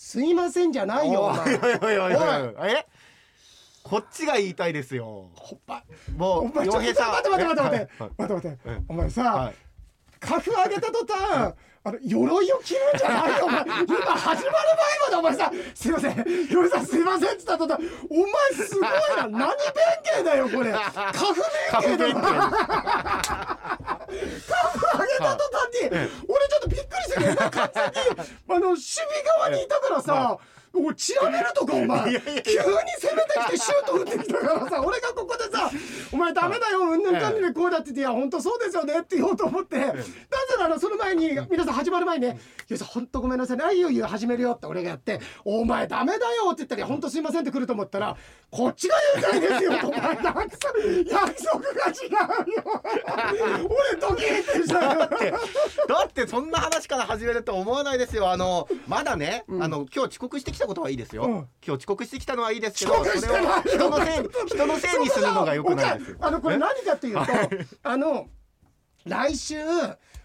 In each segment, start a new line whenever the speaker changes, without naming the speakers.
すいませんじゃないよお
いおいおいおいえ？こっちが言いたいですよ。
お前
もう
お前ちょっと待って待って待って。待って待って。お前さ、
はい。
カフ上げた途端あの鎧を着るんじゃないよお前。今始まる前までお前さ「すいません。鎧さんすいません」っつった途端お前すごいな。何弁慶だよこれ。カフ弁慶だよ。カフ た途端に俺ちょっとびっくりしてるお前完全に あの守備側にいたからさおチラ見るとかお前。急に攻めてきてシュート打ってきたからさ俺がここでさ「お前ダメだようんぬんかんぬんでこうだ」って言って「いや本当そうですよね」って言おうと思って。なぜならその前に皆さん始まる前にね「いや本当ごめんなさいねあいいよいいよ始めるよ」って俺がやって「お前ダメだよ」って言ったら「本当すいません」って来ると思ったら「こっちが言うたいですよ」とお前。約束が違うよ。俺ドキッてしたよ。
だってだってそんな話から始めると思わないですよ。あのまだね、あの今日遅刻してきたことはいいですよ、
うん
今日遅刻してきたのはいいですけど
遅刻してないよ
それを人のせいに人のせいにするのが良くないですよ
あのこれ何かっていうとあの来週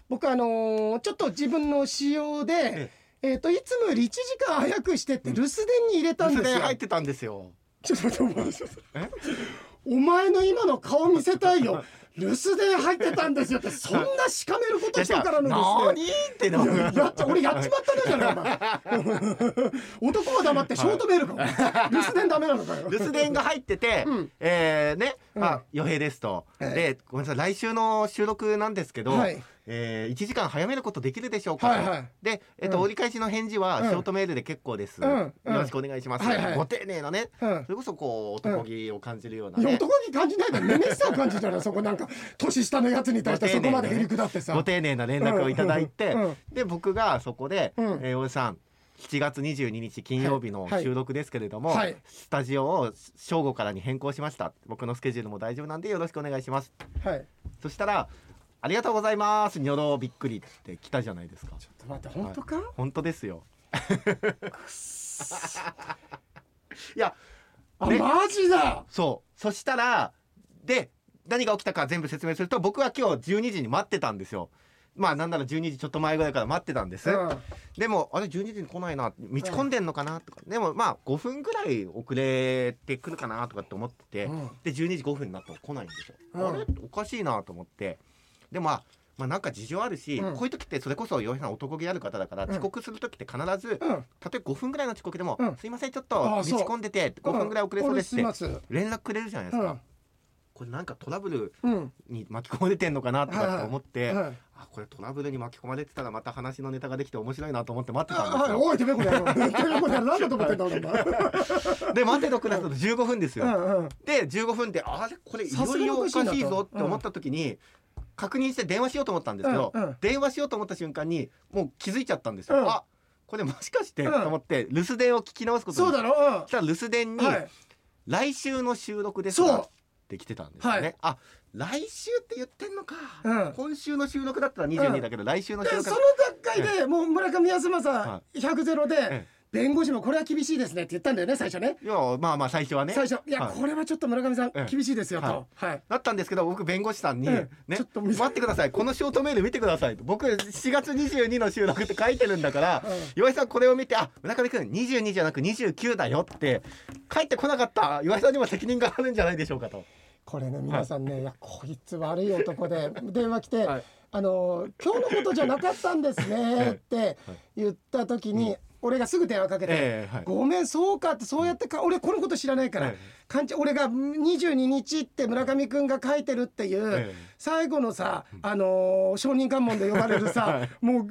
僕あのーちょっと自分の仕様でえっ、といつもより1時間早くしてって留守電に入れたんですよ。
守電入ってたんですよ
ちょっと待ってお前お前の今の顔見せたいよ。留守電入ってたんですよってそんなしかめることしてからの
何
留
ってな
守電。いややっちゃ俺やっちまったねじゃないお前男は黙ってショートメールか、留守電ダメなのかよ。
留守電が入ってて、
うん。
えーね、
うん。
あ、余平ですと、
はい
で、ごめんなさい、来週の収録なんですけど、
はい
えー、1時間早めることできるでしょうかと、
はいはい。
で、えっ、と、
うん。
折り返しの返事は
うん。
ショートメールで結構です、
うん。
よろしくお願いします、
はいはい。
ご丁寧なね、
うん。
それこそこう男気を感じるようなね、
男気感じないだろめめしさを感じたらそこなんか年下のやつに対してそこまでへりくだってさ。
ご丁寧な連絡をいただいて、で僕がそこで、
うん。
えー大江さん7月22日金曜日の
はい。
収録ですけれども、
はい。
スタジオを正午からに変更しました。僕のスケジュールも大丈夫なんでよろしくお願いします。
はい。
そしたらありがとうございます。ニョロびっくりって来たじゃないですか。
ちょっと待って本当か、
本当ですよ。いや
あ
ね
マジだ！
そう。そしたらで何が起きたか全部説明すると僕は今日12時に待ってたんですよ。まあなんなら12時ちょっと前ぐらいから待ってたんです、
うん。
でもあれ12時に来ないな。道込んでんのかな？とか、でもまあ5分ぐらい遅れてくるかな？とかって思ってて、
うん。
で12時5分になっても来ないんですよ、
うん。
あれ？おかしいなと思ってでもまあまあなんか事情あるし、
うん。
こういう時ってそれこそ洋平さん男気ある方だから、
うん。
遅刻する時って必ず、
うん。
たとえ5分ぐらいの遅刻でも、
うん
すいませんちょっと道込んでて5分ぐらい遅れそうですって連絡くれるじゃないですか、
うん。
これなんかトラブル
うん。
に巻き込まれてんのかなとかって思って、
はいはい
あこれトラブルに巻き込まれてたらまた話のネタができて面白いなと思って待ってたんですよ。
おいてめえこれやろう。てめえこれやろうなんだと思ってんだ俺
で待てとくなすと15分ですよ。
うんうん。
で15分であれこれいよいよおかし
い
ぞって思った時に、確認して電話しようと思ったんですけど、
うんうん。
電話しようと思った瞬間にもう気づいちゃったんですよ。
うん。
あこれもしかして、
うん。
と思って留守電を聞き直すことに
そうだろ？
そしたら留守電に、来週の収録ですがって来てたんですよね。
はい。
あ来週って言ってんのか、
うん。
今週の収録だったら22だけど、来週の収録
でその段階でもう村上康
は
政100ゼロで
え
弁護士もこれは厳しいですねって言ったんだよね最初ね。
いやまあまあ最初はね。
最初。いや
はい。
これはちょっと村上さん
ええ。
厳しいですよ
はい。
とはい。
だったんですけど僕弁護士さんに、
ええ。
ね
ちょっと見せ
待ってください。このショートメール見てくださいと僕4月22の収録って書いてるんだから、
うん。
岩井さんこれを見てあ村上君22じゃなく29だよって書いてこなかった岩井さんにも責任があるんじゃないでしょうかと。
これね皆さんねい。やこいつ悪い男で 電話来て
はい。
あの今日のことじゃなかったんですねって 言った時に俺がすぐ電話かけて
ええはい。
ごめんそうかってそうやってか俺このこと知らないから
ええ。
勘違い俺が22日って村上くんが書いてるっていう
ええ。
最後のさあのー証人喚問で呼ばれる
は
さ
い。
もう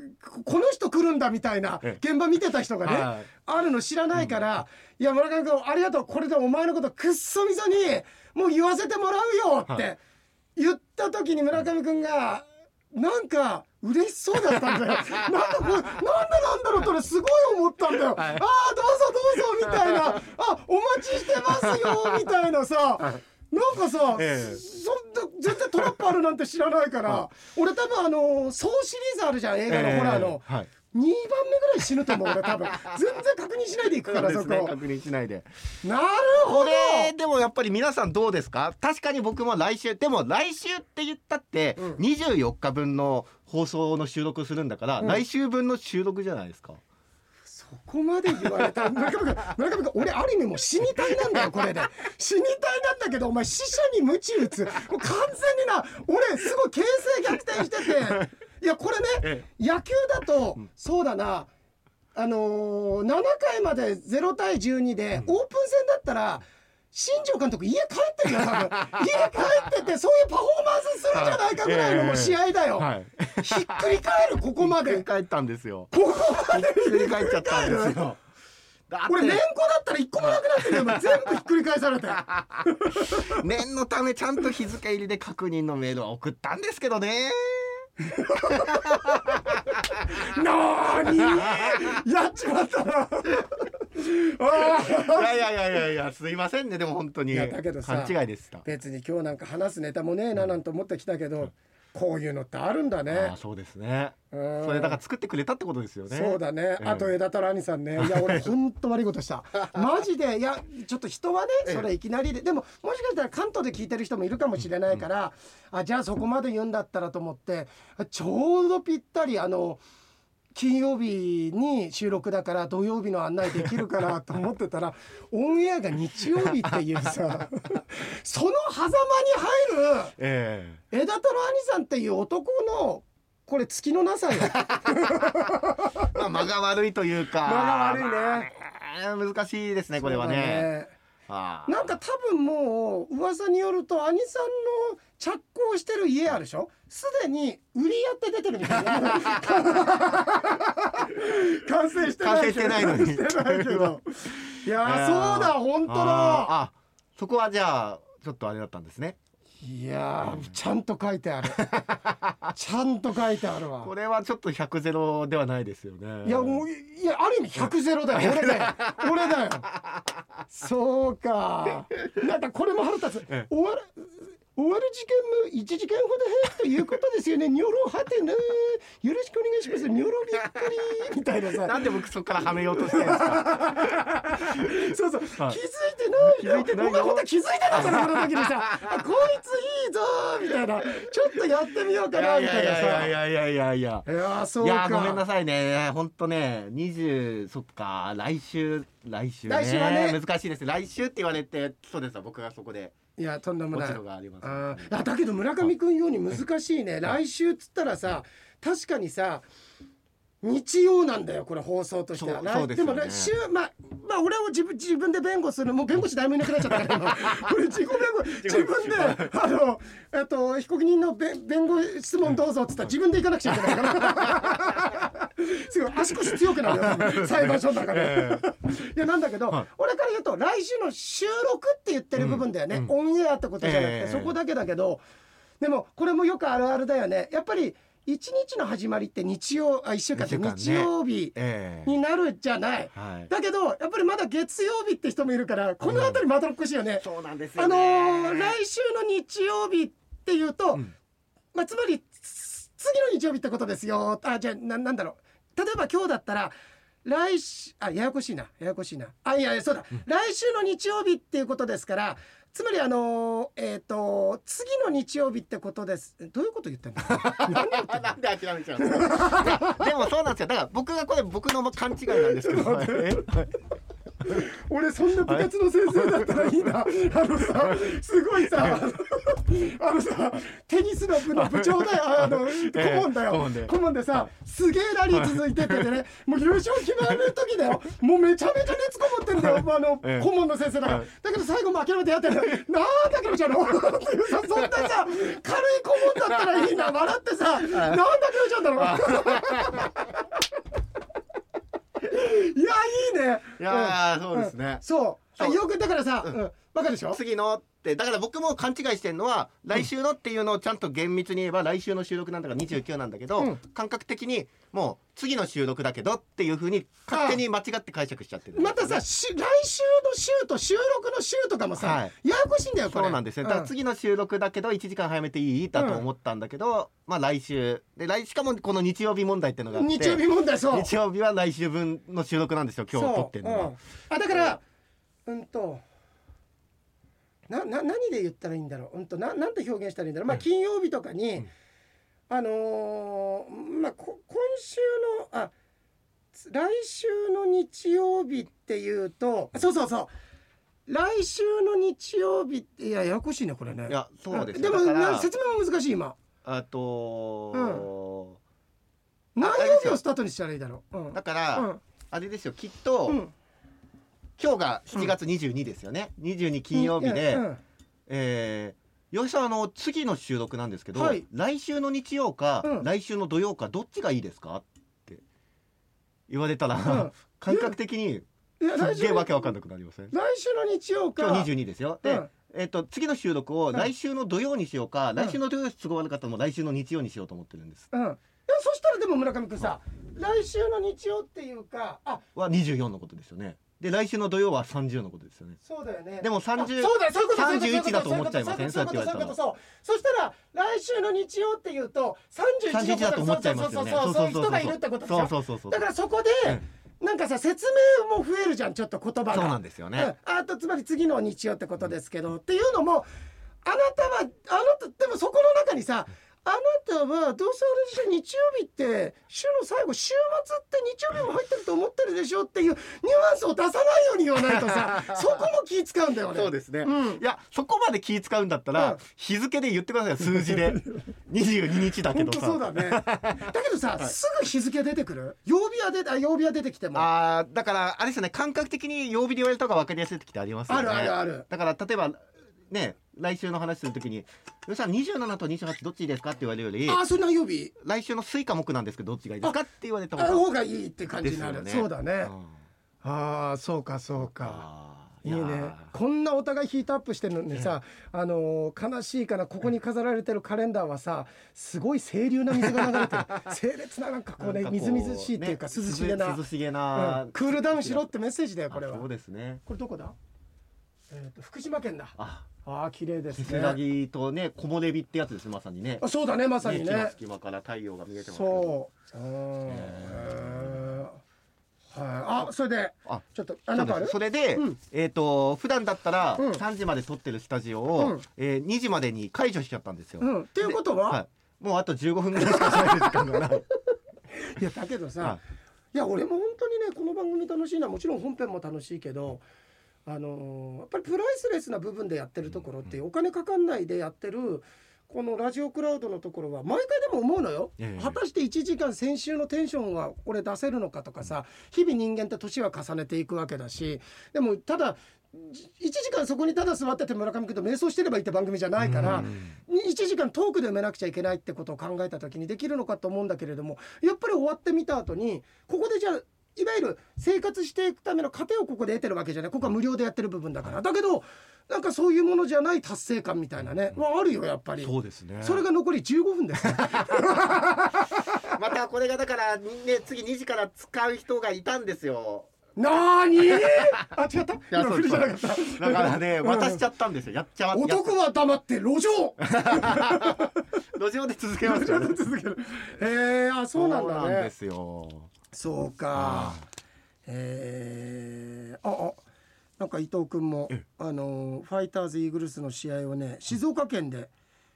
この人来るんだみたいな
え
現場見てた人がね
はい。
あるの知らないからいや村上君ありがとうこれでお前のことくっそみそにもう言わせてもらうよっ
は
て言った時に村上君がなんか嬉しそうだったんだよ。なんかこれなんでなんだろうと俺すごい思ったんだよ、
はい。
ああどうぞどうぞみたいな。あお待ちしてますよみたいなさ、なんかさ、
ええ。
そんな全然トラップあるなんて知らないから、
は
俺多分あのソーシリーズあるじゃん映画のホラーの、
ええはい
2番目ぐらい死ぬと思う俺多分。全然確認しないでいくからそこ。
確認しないで。
なるほど。
これでもやっぱり皆さんどうですか？確かに僕も来週でも来週って言ったって
うん。
24日分の放送の収録するんだから、
うん。
来週分の収録じゃないですか？
そこまで言われた。村上君村上君俺ある意味もう死にたいなんだよこれで。死にたいなんだけどお前死者に鞭打つ。もう完全にな俺すごい形勢逆転してていやこれね
え
野球だとそうだなあのー、7回まで0対12でオープン戦だったら新庄監督家帰ってるよ多分。家帰っててそういうパフォーマンスするんじゃないかぐらいのもう試合だよ、
はい。
ひっくり返るここまで。
ひっくり返ったんですよ。
ここまで
ひっくり返っちゃったんですよ。
俺年子だったら一個もなくなってるよ 全部ひっくり返されて。
念のためちゃんと日付入りで確認のメールは送ったんですけどね
なーにやっちまった
いやいやいやいやいやすいませんね。でも本当に。
いやだけどさ
勘違いでした。
別に今日なんか話すネタもねえななんて思ってきたけど、こういうのってあるんだ
あ
ね。
あそうですね。
うん。
それだから作ってくれたってことですよね。
そうだね、
うん。
あと枝太郎兄さんね。いや俺ほんと悪いことした。マジで。いやちょっと人はねそれいきなりで。でももしかしたら関東で聞いてる人もいるかもしれないから、あじゃあそこまで言うんだったらと思ってちょうどぴったりあの金曜日に収録だから土曜日の案内できるかなと思ってたら オンエアが日曜日っていうさ その狭間に入る
え
枝太郎兄さんっていう男のこれ月のなさよ。
あ間が悪いというか。
間が悪いね。
まあ難しいですねこれはね。ああ
なんか多分もう噂によると兄さんの着工してる家あるでしょ？すでに売りやって出てるみたいな。完成してない
完成してないのに
いやそうだ本当
あー。
だ
あそこはじゃあちょっとあれだったんですね
いやーちゃんと書いてある。ちゃんと書いてあるわ。
これはちょっと100ゼロではないですよね。
いやもういやある意味100ゼロだよ。俺だよ。俺だよ。そうか。なんかこれも腹立つ。
ええ。
終わる終わる時間も1時間ほど早くということですよね。ニョロはてなよろしくお願いします。ニョロびっくり。みたいなさ。
なんで僕そこからはめようとしてるんですか？
そうそう、
はい。
気づいてない。
気づいてない
本当は気づいてたからこの時にさ。あこいついいぞ。みたいな。ちょっとやってみようかなみたいなさ。
やいやいやいやいや。
いやーそう
い
か
やごめんなさいね。本当ね20そっか来週来週ね。
来週はね。
難しいです。来週って言われてそうですわ僕がそこで
いやとんでもない。
落ち度があります
あー。あだけど村上君ように難しいね、来週っつったらさ確かにさ日曜なんだよこれ放送としては。
で
もね週まあまあ俺を自分自分で弁護するもう弁護士誰もいなくなっちゃったから今。これ自己弁護 自分であのえっと被告人の弁弁護質問どうぞっつったら自分で行かなくちゃいけないから。すごい足腰強くなるよ 裁判所の中で。いやなんだけど、
はい。
俺から言うと来週の収録って言ってる部分だよね、
うん。
オンエアってことじゃなくて、
ええ。
そこだけだけどでもこれもよくあるあるだよね。やっぱり一日の始まりって日曜あ一週間って日曜日
ええ。
になるじゃない。
はい。
だけどやっぱりまだ月曜日って人もいるからこの辺りまどろっこしいよね。
そうなんですよ
あの
ね
ー来週の日曜日っていうと、
うん。
まあ、つまりつ次の日曜日ってことですよ。あじゃあななんだろう。例えば今日だったら来週あややこしいなややこしいな。あいやいやそうだ、来週の日曜日っていうことですからつまりあのーえっ、と次の日曜日ってことです。どういうこと言ってんの？
なんで諦めちゃうん でもそうなんですよ。だから僕がこれ僕の勘違いなんですけど。え
俺そんな部活の先生だったらいいな。あのさすごいさあのあのさテニスの部の部長だよ。あの顧問だよ。
顧問で。
さすげえラリー続いててねもう優勝決まる時だよもうめちゃめちゃ熱こもってんだよあの
ええ。
顧問の先生だから。
はい。
だけど最後も諦めてやってるなんで諦めちゃうのっていうさそんなさ軽い顧問だったらいいな。笑ってさなんで諦めちゃうんだろ。ういやいいね。
いやーそうですね。
そう。
そう。
よくだからさ、
う
うん。ん、わかるでしょ？
次のってだから僕も勘違いしてるのは来週のっていうのをちゃんと厳密に言えば来週の収録なんだから29なんだけど、
うん。
感覚的にもう次の収録だけどっていうふうに勝手に間違って解釈しちゃってるんですよね。
またさし来週の週と収録の週とかもさ、
はい。
ややこしいんだよこれ。
そうなんですよ。だから次の収録だけど1時間早めていい？だと思ったんだけど、まあ来週。で来しかもこの日曜日問題っていうのがあって
日曜日問題そう。
日曜日は来週分の収録なんですよ今日撮ってるのは、
そう。うん。あだからうんとなな何で言ったらいいんだろう。うんとななんて表現したらいいんだろう。まあ金曜日とかに、
うん。
あのーまあこ今週のあ来週の日曜日っていうとそうそうそう。来週の日曜日っていやややこしいねこれね。
いやそうです
でも説明も難しい今。
あと、
何曜日をスタートにしたらいいだろう、うん、
だから、
うん。
あれですよ。きっと、
うん
今日が7月22ですよね、22金曜日で、
うん。
えー、吉さんあの次の収録なんですけど、
はい。
来週の日曜か、
うん。
来週の土曜かどっちがいいですか？って言われたら、
うん。
感覚的にすっげえ
来週の
わけわかんなくなりません？
来週の日曜か。
今日22ですよ。で、
うん。
えっと次の収録を
ん。
来週の土曜にしようか、
ん。
来週の土曜都合悪かったらもう来週の日曜にしようと思ってるんです。
うん。いやそしたらでも村上君さ来週の日曜っていうかあ
は24のことですよねで来週の土曜は30のことですよね。
そうだよね。
でも
あそう
30
だよ。そういうことそういうこと
31だと思っちゃいません
そういうこと
そう
そういうことそうそしたら来週の日曜っていうと31
31だと思っちゃいますよね。
そうそうそうそういう。人がいるってことでしょ。
そうそうそうそう。
だからそこでなんかさ説明も増えるじゃんちょっと言葉が。
そうなんですよね、
うん、あとつまり次の日曜ってことですけど、っていうのもあなたはあなたでもそこの中にさあなたはどうせあれでしょ日曜日って週の最後週末って日曜日も入ってると思ってるでしょっていうニュアンスを出さないように言わないとさ そこも気使うんだよね。
そうですね、
うん
いやそこまで気使うんだったら、
うん
日付で言ってくださいよ数字で 22日だけ
本
どさ
当そうだね。だけどさ、すぐ日付出てくる？曜日は出あ曜日は出てきても。あ
あーだからあれですよね感覚的に曜日で言われた方が分かりやすい時ってありますよね
るあるある。
だから例えばね来週の話するときに「吉さん27と28どっちですか?」って言われるより
あ、そんな曜日？
来週の水か木なんですけどどっちがいいですかって言われた
あ
方が
方がいいって感じになる。
ね。
そうだね。
うん。
ああ、そうかそうか。いいね。こんなお互いヒートアップしてるのにさ、あのー悲しいかなここに飾られてるカレンダーはさすごい清流な水が流れてる。清烈ななんかこうねみずみずしいっていうか
ね
涼しげな、
涼しげな、
うん。クールダウンしろってメッセージだよこれは。
あそうですね。
これどこだ？えっ、と福島県だ。
あ。
ああ綺麗です
せせら
ね
ぎとね木漏れ日ってやつですねまさにね。
あそうだねまさに
ね。隙間から太陽が見えてますけど。
そう。うんへー。はい。あそれで
あ
ちょっとあなんかある？
それで、
うん。
えっ、と普段だったら
うん。
3時まで撮ってるスタジオを、
うん。
えー2時までに解除しちゃったんですよ。
うん。っていうことは、
はい。もうあと15分ぐらいしか喋る時間がない。
いやだけどさ、
はい
や俺も本当にねこの番組楽しいのはもちろん本編も楽しいけどあのーやっぱりプライスレスな部分でやってるところってお金かかんないでやってるこのラジオクラウドのところは毎回でも思うのよ、
ええ
果たして1時間先週のテンションはこれ出せるのかとかさ日々人間って年は重ねていくわけだしでもただ1時間そこにただ座ってて村上君と瞑想してればいいって番組じゃないから
うん
1時間トークで埋めなくちゃいけないってことを考えた時にできるのかと思うん。だけれどもやっぱり終わってみた後にここでじゃあいわゆる生活していくための糧をここで得てるわけじゃない。ここは無料でやってる部分だから。だけどなんかそういうものじゃない達成感みたいなね。はあるよやっぱり。
そうですね。
それが残り15分ですよ
またこれがだからね次2時から使う人がいたんですよ。
なーにーあ違った？今振りじゃなかった。
だからね、
うん。
渡しちゃったんですよ。やっちゃ
男は黙って路上。
路上で続けますよね。
続ける。へえあそうなんだ。ね
そうなんですよ。
そうか。
あ
えー、ああなんか伊藤君も
え
あのファイターズイーグルスの試合をね静岡県で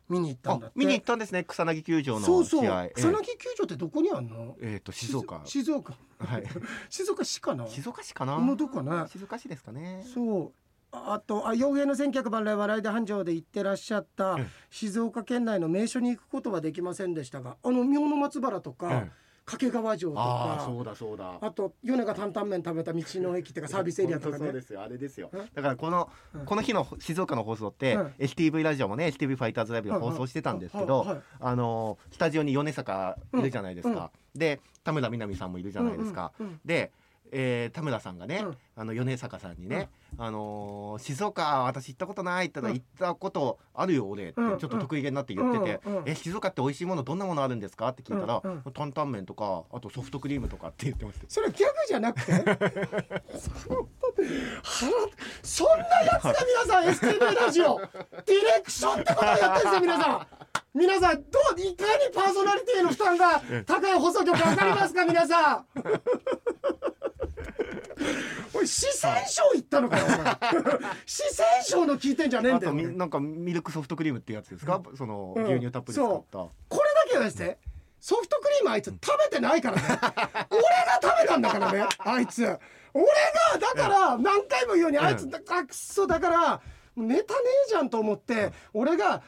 見に行ったんだって。
あ見に行ったんですね。草薙球場の試合。
そうそう。
ええ。
草薙球場ってどこにあんの？
えっ、と静岡。
静岡。
はい。
静岡市かな？
静岡市かな？
もうどこかな？
静岡市ですかね。
そう。ああとあ傭兵の千客万来笑いで繁盛で行ってらっしゃった
ええ。
静岡県内の名所に行くことはできませんでしたがあの明の松原とか、
ええ
掛川城と
ああ、
か
そうだそうだ。
あと米が担々麺食べた道の駅っていうかサービスエリアとかね。
そうですよあれですよ。
うん。
だからこの、
うん。
この日の静岡の放送って、
うん。
STV ラジオもね STV ファイターズライブで放送してたんですけど、
はいはい。
あのスタジオに米坂いるじゃないですか、で田村みな実さんもいるじゃないですか、
うんうんうん
で、えー田村さんがね、
うん。
あの米坂さんにね、あのー静岡私行ったことないって言ったら、
うん
行ったことあるよ俺ってち
うん
ょっと得意げになって言ってて、え静岡って美味しいものどんなものあるんですか？って聞いたら、担々麺とかあとソフトクリームとかって言ってました
それギャグじゃなくて？腹そんなやつが皆さん STV ラジオ。ディレクションってことをやってるんですよ皆さん。皆さんどういかにパーソナリティの負担が高い放送局わかりますか皆さん四川省行ったのかよ 四川省の聞いてんじゃねえんだよ俺。
みなんかミルクソフトクリームってやつですか、その
うん。
牛乳たっぷり使った、
これだけはしてソフトクリームあいつ食べてないからね。俺が食べたんだからねあいつ。俺がだから何回も言うようにあいつだくそだからネタねえじゃんと思って俺が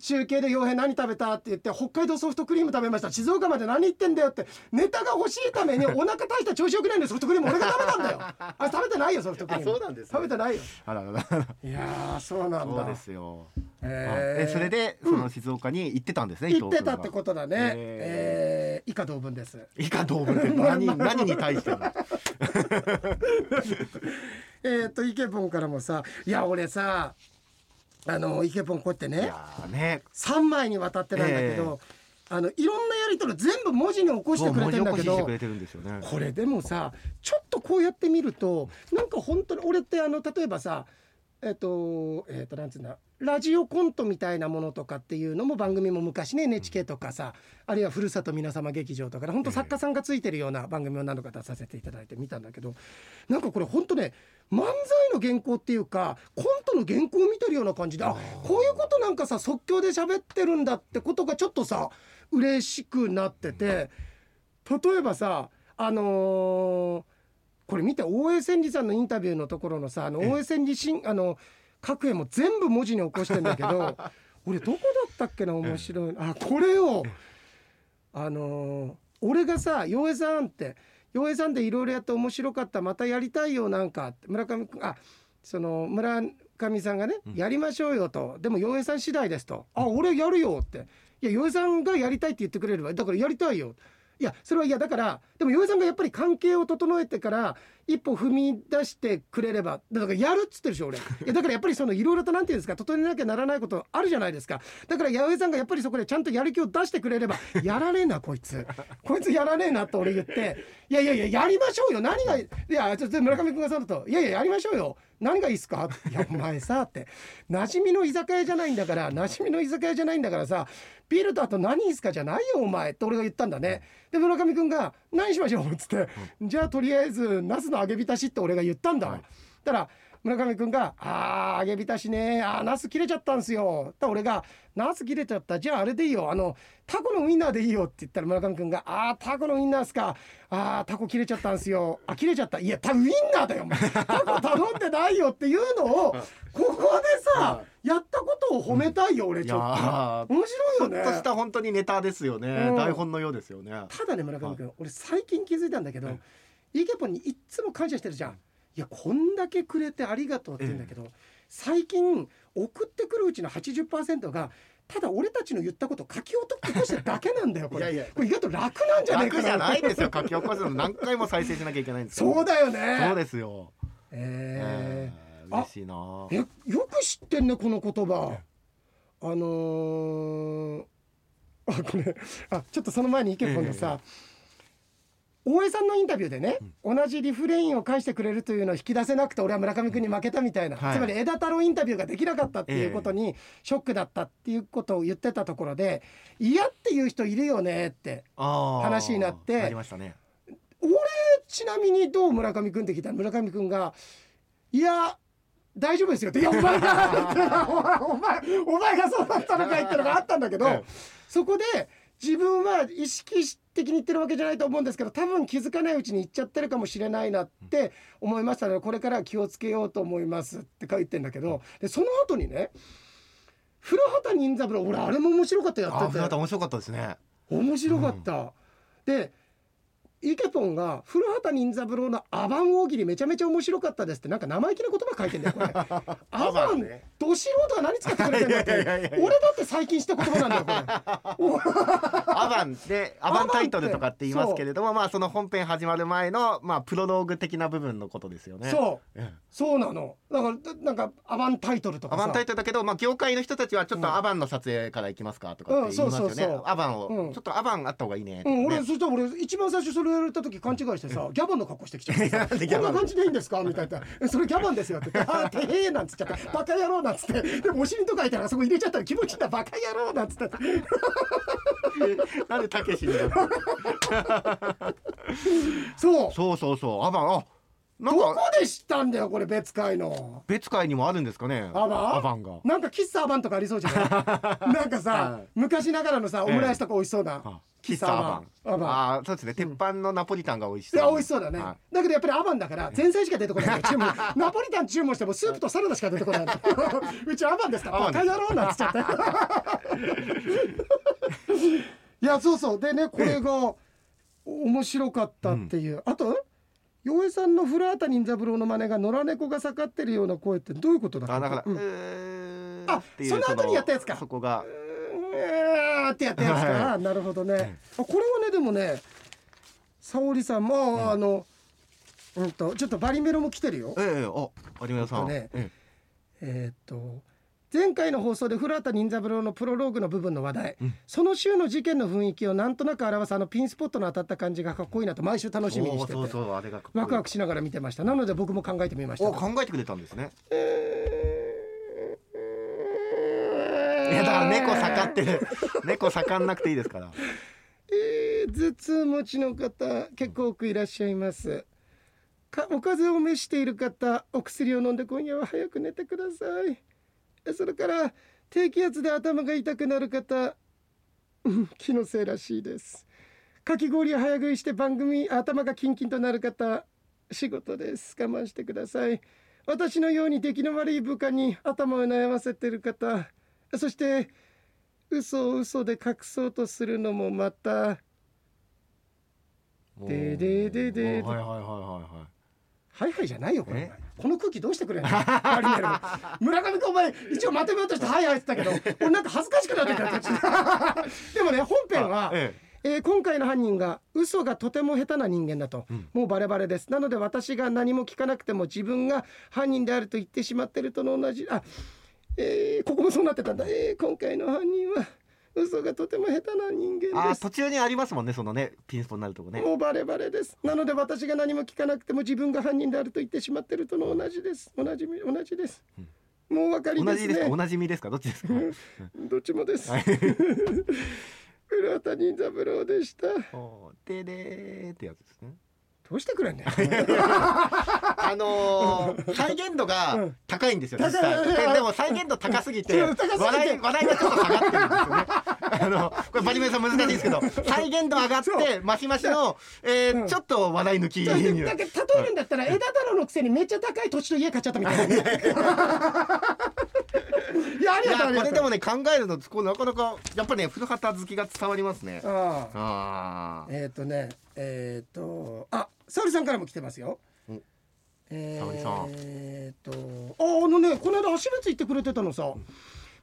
中継で傭兵何食べたって言って北海道ソフトクリーム食べました。静岡まで何言ってんだよって。ネタが欲しいために お腹大した調子よくないんでソフトクリーム俺が食べたんだよ。あれ食べてないよソフトクリーム。
あそうなんですね。
食べてないよ。
あららら。ら
いやーそうなんだ。
そうですよ。
えー。
えそれでその静岡に行ってたんですね、伊
言っ
藤君が
てたってことだね。えー。以下同文です。
以下同文って何 何に対しての
えっとイケポンからもさいや俺さあのイケポンこうやって
い
ね
ね。
3枚にわたってなんだけど、あのいろんなやり取り全部文字に起こしてくれてんだけど
これですよね。
これでもさちょっとこうやって見るとなんか本当に俺ってあの例えばさえっ、とえっ、となんつうんだラジオコントみたいなものとかっていうのも番組も昔ね NHK とかさ、あるいはふるさと皆様劇場とかで本当作家さんがついてるような番組を何度か出させていただいて見たんだけどなんかこれ本当ね漫才の原稿っていうかコントの原稿を見てるような感じであこういうことなんかさ即興で喋ってるんだってことがちょっとさ嬉しくなってて例えばさあのーこれ見て大江千里さんのインタビューのところのさあの
ええ。
大江千里しんあの各絵も全部文字に起こしてんだけど 俺どこだったっけな面白い。あこれをあのー俺がさ「洋江さん」って「洋江さんでいろいろやって面白かったまたやりたいよなんか」って村上君あその村上さんがね「
うん。
やりましょうよ」と「でも洋江さん次第です」と「あ俺やるよ」って「いや洋江さんがやりたいって言ってくれればだからやりたいよ」いやそれはいやだからでも洋江さんがやっぱり関係を整えてから一歩踏み出してくれればだからやるっつってるでしょ俺。いやだからやっぱりそのいろいろとなんていうんですか整えなきゃならないことあるじゃないですか。だから洋江さんがやっぱりそこでちゃんとやる気を出してくれれば やらねえなこいつ。こいつやらねえなと俺言って。いやいやいややりましょうよ。何がいやちょっと村上君がそうだと。いやいややりましょうよ何がいいっすか？いやお前さって。馴染みの居酒屋じゃないんだから馴染みの居酒屋じゃないんだからさビールとあと何いいっすかじゃないよお前って俺が言ったんだね。で村上君が何しましょう？っつって、じゃあとりあえずナスの揚げ浸しって俺が言ったんだ、
はい
たら村上君が「あー揚げ浸しねあーナス切れちゃったんすよ」たら俺が「ナス切れちゃった？じゃああれでいいよ。あのタコのウインナーでいいよ」って言ったら村上君が「あータコのウインナーっすか。あータコ切れちゃったんすよ。あ切れちゃった。いやたウインナーだよお前。タコ頼んでないよ」っていうのをここでさやったことを褒めたいよ俺
いや
ちょっ
ー
と面白いよね。
ちょっとした本当にネタですよね、
うん。
台本のようですよね。
ただね村上君、俺最近気づいたんだけど、
うん
イケポンにいっつも感謝してるじゃん、いやこんだけくれてありがとうって言うんだけど、最近送ってくるうちの80%がただ俺たちの言ったことを書き起こしてるだけなんだよこれ。
いやいや。
これ意外と楽なんじゃないか
じゃないですよ書き起こすの何回も再生しなきゃいけないんですよ
そうだよね
そうですよ、
え。
えー嬉しいな。
ー、えよく知ってんねこの言葉。あのー、あこれあちょっとその前にイケポンのさ、大江さんのインタビューでね、同じリフレインを返してくれるというのを引き出せなくて俺は村上君に負けたみたいな、
はい。
つまり枝太郎インタビューができなかったっていうことにショックだったっていうことを言ってたところで嫌っていう人いるよねって話になって
なりましたね。
俺ちなみにどう村上君って聞いたら村上君が「いや大丈夫ですよ」って「いやお前が お前お前がそうだったのかい」ってのがあったんだけど、
ええ。
そこで自分は意識的に言ってるわけじゃないと思うんですけど多分気づかないうちに言っちゃってるかもしれないなって思いましたのでこれからは気をつけようと思いますって書いてんだけどでその後にね古畑任三郎俺あれも面白かったや
あ
ってて。
ー面白かったですね。
面白かった、でイケポンが古畑任三郎のアバン大喜利めちゃめちゃ面白かったですってなんか生意気な言葉書いてんだよこれ。アバン
ね。
ど素人は何使ってくれてんだって 俺だって最近知った言葉なんだよこれ。
アバンでアバンタイトルとかって言いますけれどもまあその本編始まる前のまあプロローグ的な部分のことですよね。
そう。
ええ。
そうなの。だからだなんかアバンタイトルとかさ。
アバンタイトルだけど、まあ、業界の人たちはちょっとアバンの撮影から行きますかとかって言いますよね、アバンを、
うん。
ちょっとアバンあった方がいいねね。
うん、俺そしたら俺一番最初それ言われた時勘違いしてさギャバンの格好してきちゃってさこんな感じでいいんですか？みたいな「えそれギャバンですよ」って言って「ああてへえ」なんつっちゃって「バカ野郎」なんつって。でもお尻とかいたらそこ入れちゃったら気持ちいいんだバカ野郎なんつって
なんでたけしになった
そう。
そうそうそう。アバンあ
どこ
か
で知ったんだよこれ別会の。
別会にもあるんですかね？
アバン
アバンが。
なんか喫茶アバンとかありそうじゃない？なんかさ
はい。
昔ながらのさオムライスとか美味しそうな。
は喫茶アバン。
アバン。
ああそうですね。鉄板のナポリタンが美味し
い
そう。
や美味しそうだね、
は
だけどやっぱりアバンだから前菜しか出てこないの注文。ナポリタン注文してもスープとサラダしか出てこないの。うちアバンですか
アバ
カ野郎なんつっちゃって。いやそうそう。でねこれが面白かったっていう、あと洋江さんの古畑任三郎の真似が野良猫が盛ってるような声ってどういうことだっけ
あだから、
うん。
うー
あその後にやったやつか。
そこが。
うーってやったやつか、
は
なるほどね、あこれはねでもね沙織さんも、あのうんとちょっとバリメロも来てるよ。
ええあ有村さん、
えっと
え
え。ーっと前回の放送で古畑任三郎のプロローグの部分の話題、
うん。
その週の事件の雰囲気をなんとなく表すあのピンスポットの当たった感じがかっこいいなと毎週楽
え
しみにしてて。ワクワクしながら見てました。なので僕も考えてみました。
お考えてくれたんですね。
えー
いやだから猫盛ってる。猫盛んなくていいですから。
えー頭痛持ちの方結構多くいらっしゃいます。かお風邪を召している方お薬を飲んで今夜は早く寝てください。えそれから低気圧で頭が痛くなる方うん気のせいらしいです。かき氷を早食いして番組頭がキンキンとなる方仕事です。我慢してください。私のように出来の悪い部下に頭を悩ませている方そして嘘を嘘で隠そうとするのもまたでででで。
おはいはいはいはいはい。
はいはいじゃないよこれ。
え？
この空気どうしてくれんの？村上君お前一応まとめようとしてはいはいって言ったけど俺なんか恥ずかしくなってきた でもね本編は、
え。
えー今回の犯人が嘘がとても下手な人間だと、
うん。
もうバレバレです。なので私が何も聞かなくても自分が犯人であると言ってしまってるとの同じあ、えーここもそうなってたんだ、えー今回の犯人は嘘がとても下手な人
え
間です。
あ途中にありますもんねそのねピンスポになるとこね。
もうバレバレです。なので私が何も聞かなくても自分が犯人であると言ってしまってるとの同じです。同じみ同じです、もうお分かりですね。
同じですか？おなじみですか？どっちですか？
どっちもです。
はい。
古畑任三郎でした。
おででーってやつですね
どうしてくれんねん？
あのー、再現度
う
が
ん。
高いんですよ実際。ででも再現度高すぎて
そう高すぎて。
笑い笑いがちょっと下がってるんですよね。あのこれバリメンさん難しいですけど再現度上がってマシマシの、えー
うん。
ちょっと笑い抜き
だけど例えるんだったら枝太郎のくせにめっちゃ高い土地と家買っちゃったみたいな。いや ありが。
これでもね考えるのこうなかなかやっぱね古畑好きが伝わりますね。
ああ。えっ、とねえっ、とあ沙織さんからも来てますよ
お。
え
沙織さん
えっとああのねこの間足別行ってくれてたのさ。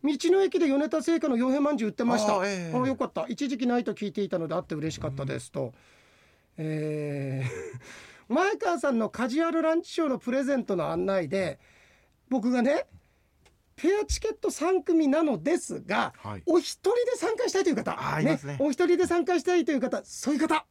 道の駅で米田製菓の傭兵まんじゅう売ってました。あ、
あええ
よかった。一時期ないと聞いていたのであって嬉しかったですと。えー 前川さんのカジュアルランチショーのプレゼントの案内で僕がねペアチケット3組なのですが、
はい
お一人で参加したいという方
あいますね
お一人で参加したいという方そういう方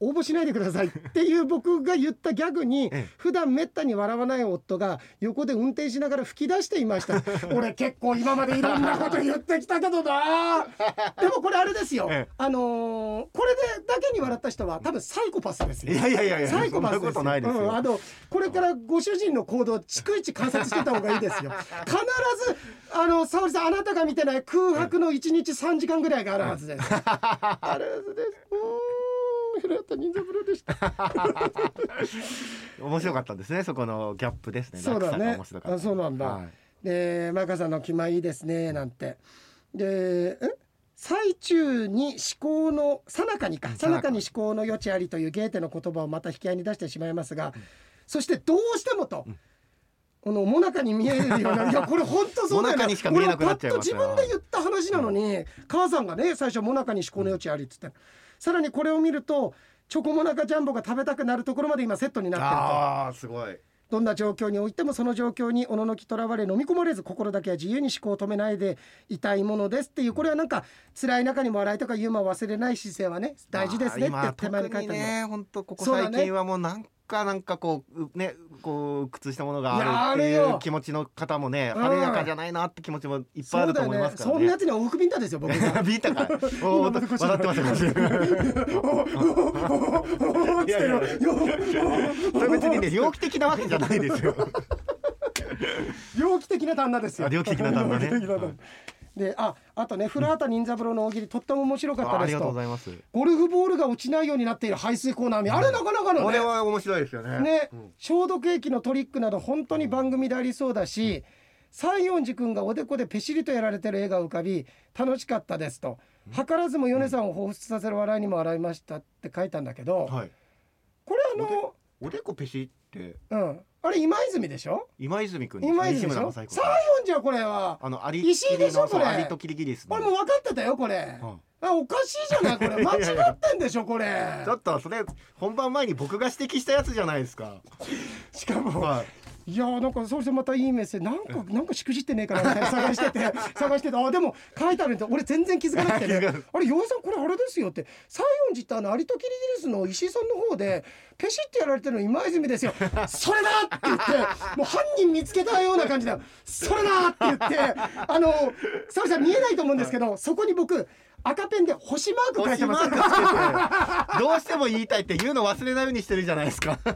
応募しないでくださいっていう僕が言ったギャグに
ええ。
普段めったに笑わない夫が横で運転しながら吹き出していました。俺結構今までいろんなこと言ってきたけどな。でもこれあれですよ、
ええ。
あのーこれでだけに笑った人は多分サイコパスですよ。
いやいやいや
サイコパス
ですよ、
うんあのこれからご主人の行動を逐一観察してた方がいいですよ。必ずあの沙織さんあなたが見てない空白の1日3時間ぐらいがあるはずです。あるはずです。うーん古畑任三郎でした。
面白かったですねそこのギャップですね。
そうだね。あそうなんだ。
はい。
で前川さんの「気前いいですね」なんて。でえ？最中に思考の最中にか。
うん。
最中に思考の余地ありというゲーテの言葉をまた引き合いに出してしまいますが、そしてどうしてもと、このもなかに見えるようないや これ本当そうだよね。
もなかにしか見えなくなっちゃいますよ。
俺はパッと自分で言った話なのに、母さんがね最初もなかに思考の余地ありっつって、さらにこれを見るとチョコモナカジャンボが食べたくなるところまで今セットになってると。
ああすごい
どんな状況においてもその状況におののきとらわれ飲み込まれず心だけは自由に思考を止めないでいたいものですっていうこれはなんか辛い中にも笑いとかユーモアを忘れない姿勢はね大事ですねって
まあ
手前に書いてある
ね本当ここ最近はもうなんかなんかこううねこう靴したものがあるっていう気持ちの方もね
うん。
晴れやかじゃないなって気持ちもいっぱいあると思いますからね。
そんなやつには往復ビンタですよ僕。が
ビータか。お笑ってますよいやいやそれ別にね猟奇的なわけじゃないですよ
猟奇的な旦那ですよ
あ猟奇的な旦那ね
でああとね古畑任三郎の大喜利とっても面白かったです
あありがとう
と
ございます。
ゴルフボールが落ちないようになっている排水コーナー。にあれなかなかのね。
これは面白いですよね。
ね、
うん。
消毒液のトリックなど本当に番組でありそうだし、西園寺君がおでこでペシリとやられてる絵が浮かび楽しかったですと。図らずも米さんを彷彿させる笑いにも笑いましたって書いたんだけど、
はい。
これあの
おでこペシって
うんあれ今泉でしょ？
今泉君
今泉でしょ？
西村
西
雅彦
園寺はこれは。
あのアリ
石井でしょこれ。
アリとキリギリスの
俺もう分かってたよこれ。
うん。
あおかしいじゃないこれ。間違ってんでしょこれ。
ちょっとそれ本番前に僕が指摘したやつじゃないですか。
しかも
はい
いやーなんかそしてまたいいメッセージなん。かなんかしくじってねえかなみたいな探してて 探しててあでも書いてあるんで俺全然気づかなくてね。あれ洋井さんこれあれですよって。西園寺ってあのアリとキリギリスの石井さんの方でペシってやられてるの今泉ですよ。それだって言ってもう犯人見つけたような感じでそれだって言ってあの沙織さん見えないと思うんですけどそこに僕赤ペンで星マーク書いてます。
てどうしても言いたいって言うの忘れないようにしてるじゃないですか。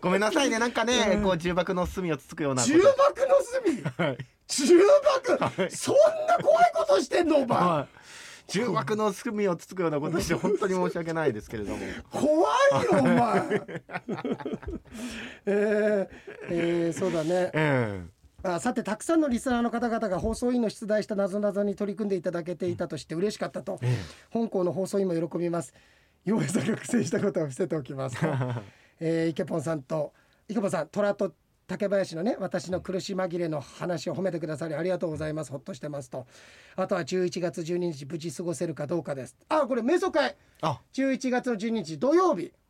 ごめんなさいね。なんかね、こう重箱の隅をつつくような
重箱の隅？
はい。
重箱？そんな怖いことしてんのお前。
はい。重箱の隅をつつくようなことして本当に申し訳ないですけれども。
怖いよお前。えーえーそうだね。
え
あさてたくさんのリスナーの方々が放送委員の出題したなぞなぞに取り組んでいただけていたとして嬉しかったと、
え
本校の放送委員も喜びます。洋平さんが苦戦したことを伏せておきますと、えー、イケポンさんとイケポンさん虎と竹林のね私の苦し紛れの話を褒めてくださりありがとうございます。ほっとしてますと。あとは11月12日無事過ごせるかどうかです。あこれ瞑想会。
あ。
11月の12日土曜日。あ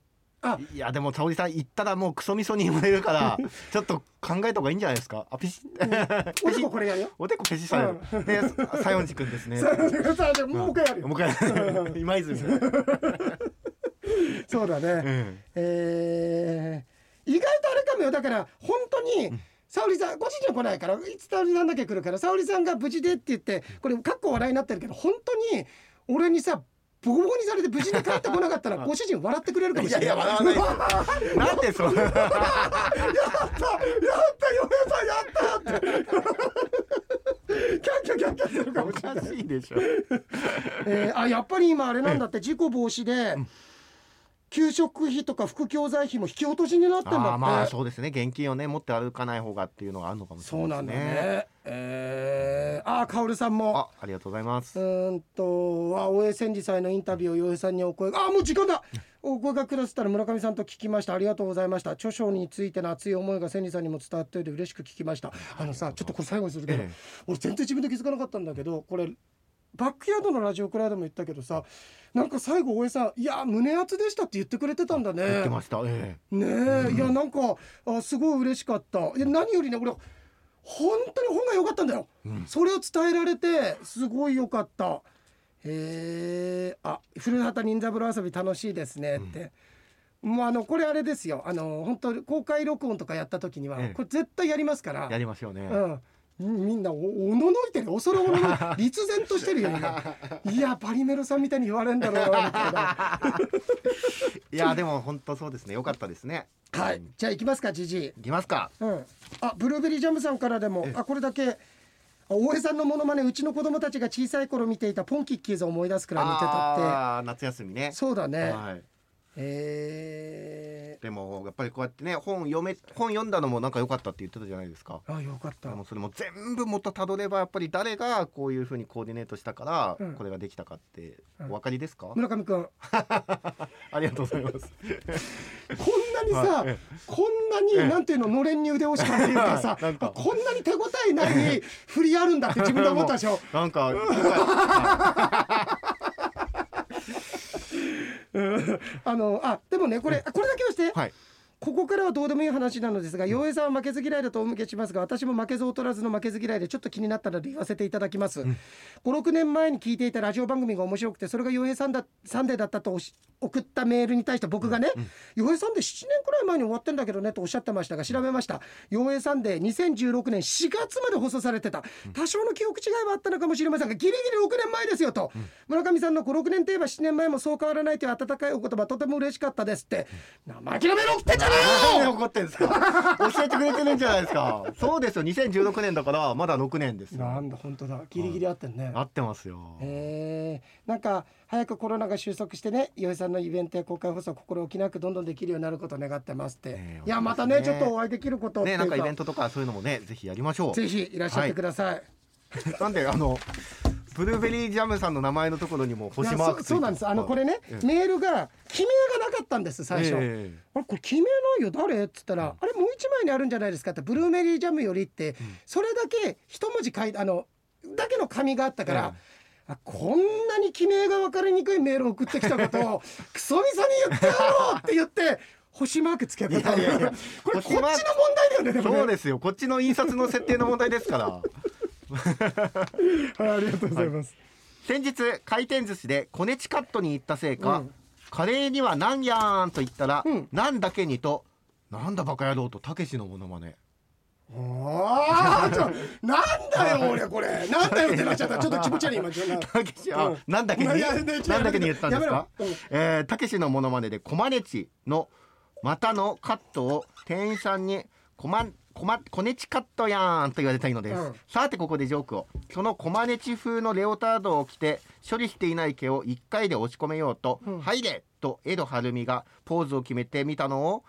いやでも沙織さん言ったらもうクソみそに言われるから ちょっと考えた方がいいんじゃないですか？あピシッ
おでここれやるよ。
おでこペシされる。で西園寺君ですね。
もう一回やるよ。
もう一回今泉。
そうだね、
うん。
えー意外とあれかもよ。だから本当に、沙織さんご主人は来ないからいつ沙織さんだけ来るから沙織さんが無事でって言ってこれかっこ笑いになってるけど本当に俺にさボコボコにされて無事に帰ってこなかったらご主人笑ってくれるかもしれない
いやいや笑わない。なんでそんな。
やったやった嫁さんやったってキャッキャキャッキャするか
お
もしれない
かしいでしょ。
えーあやっぱり今あれなんだって事故防止で給食費とか副教材費も引き落としになってんだって
あーまあそうですね現金をね持って歩かない方がっていうのがあるのかもしれなです
そうないんだね。えー、あ、カオルさんも。
あありがとうございます
う。ーんと、あ、大江千里祭のインタビューを洋平さんにお声が、あ、もう時間だ。お声がくださったら村上さんと聞きました。ありがとうございました。著書についての熱い思いが千里さんにも伝わっていて嬉しく聞きました。あのさ、ちょっとこれ最後にするけど、
ええ
俺全然自分で気づかなかったんだけど、これ。バックヤードのラジオクラウドも言ったけどさなんか最後大江さん「いや胸熱でした」って言ってくれてたんだね。
言ってました。え
ねえ、いやなんかあすごい嬉しかった。いや何よりね俺本当に本が良かったんだよ、
うん。
それを伝えられてすごい良かった。へえあ古畑任三郎遊び楽しいですねって、もうあのこれあれですよ。あの本当公開録音とかやった時には、
ええ。
これ絶対やりますから。
えやりますよね。
うんみんなおおののいてる恐れおののい立然としてるよ今 いやパリメロさんみたいに言われるんだろうな い
やでも本当そうですね。良かったですね。
はいじゃあ行きますかじじい
いきますか。
うん、あブルーベリージャムさんからでも
え
あこれだけあ大江さんのモノマネうちの子供たちが小さい頃見ていたポンキッキーズを思い出すくらい似てたっ
ああ夏休みね
て。そうだね
はい。
え
でもやっぱりこうやってね本読め本読んだのもなんか良かったって言ってたじゃないですか。
ー、あよかった。
でもそれも全部元たどればやっぱり誰がこういうふうにコーディネートしたから
うん。
これができたかって
うん。
お分かりですか、
村上くんこ
ありがとうございます。
んなにさ、
はい。え
こんなに、
ええ。
なんていうののれんに腕押し感っていうかさ こんなに手応えない振りあるんだって自分で思ったでしょ。
なんか、
あのあでもねこれあこれだけをして、
はい、
ここからはどうでもいい話なのですが、洋平さんは負けず嫌いだとお向けしますが、私も負けず劣らずの負けず嫌いでちょっと気になったので言わせていただきます。5、6年前に聞いていたラジオ番組が面白くて、それが洋平さんだサンデーだったと送ったメールに対して僕がね、洋平さんで7年くらい前に終わってんだけどねとおっしゃってましたが、調べました。洋平さんで2016年4月まで放送されてた。多少の記憶違いはあったのかもしれませんが、ギリギリ6年前ですよと。村上さんの5、6年といえば7年前もそう変わらないという温かいお言葉、とても嬉しかったですって。生意気なメール送ってんじゃねえよ
怒ってんですか？教えてくれてるんじゃないですか？そうですよ。2016年だからまだ6年ですよ。
なんだ本当だ。ギリギリ合ってんね、
合ってますよ。
へえなんか早くコロナが収束してね岩井さんのイベントや公開放送心置きなくどんどんできるようになることを願ってますって、
ねえ
いやまたねちょっとお会いできることっていうか
ねなんかイベントとかそういうのもねぜひやりましょう。
ぜひいらっしゃってください、
なんであのブルーベリージャムさんの名前のところにも星マーク
そそうなんです。あのこれね、
ええ。
メールが記名がなかったんです最初、
え
あれこれ記名ないよ誰？っつったら、あれもう一枚にあるんじゃないですかってブルーベリージャムよりって、それだけ一文字書いてあのだけの紙があったから、あこんなに記名が分かりにくいメールを送ってきたことを クソみそに言ってやろうって言って星マークつけてた
いやいやいや
これこっちの問題だよねね。
そうですよ。こっちの印刷の設定の問題ですから
はいありがとうございます、
先日回転寿司でコネチカットに行ったせいか、
うん。
カレーにはなんやーんと言ったら、
うん。
なんだけにとなんだバカ野郎とたけしのモノマネ。
ああちょなんだよ俺これ。なんだよってなっちゃった。ちょっと気持ち悪い今ちょっと
たけしなんだけになんだけに言ったんですか？えーたけしのモノマネでコマネチの股のカットを店員さんにコマコマコネチカットやーんと言われたいのです、
うん。
さてここでジョークを。そのコマネチ風のレオタードを着て処理していない毛を1回で押し込めようと「
うん。
入れ!」と江戸晴美がポーズを決めてみたのを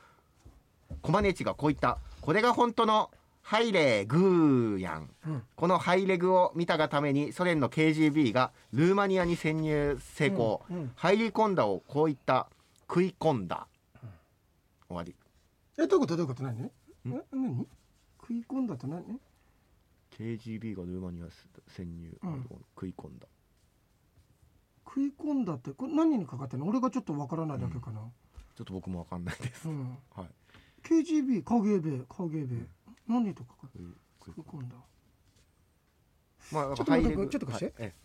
コマネチがこう言った「これが本当のハイレグーやん」
うん。
このハイレグを見たがためにソ連の KGB がルーマニアに潜入成功、
うんうん。
入り込んだをこう言った。食い込んだ、終わり。
えどういうこと？どういうこと？何？え何？食い込んだと何
？KGB がルーマニア潜入、
うん。
食い込んだ。
食い込んだってこれ何にかかってんの？俺がちょっとわからないだけかな、
ちょっと僕もわかんないです、
うん。
はい。
KGB 影米影米何とかか
食い
込んだ。
まあ、
ちょっと待ってちょっと貸して。
はい。ええ。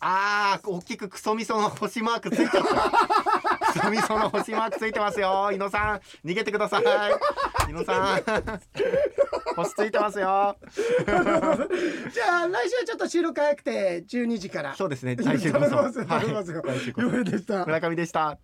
あー大きくクソみその星マークついちゃったクソみその星マークついてますよ井野さん。逃げてください。井野さん。星ついてますよ。
じゃあ来週はちょっと収録早くて12時から。
そうですね。来週こそ。村上でした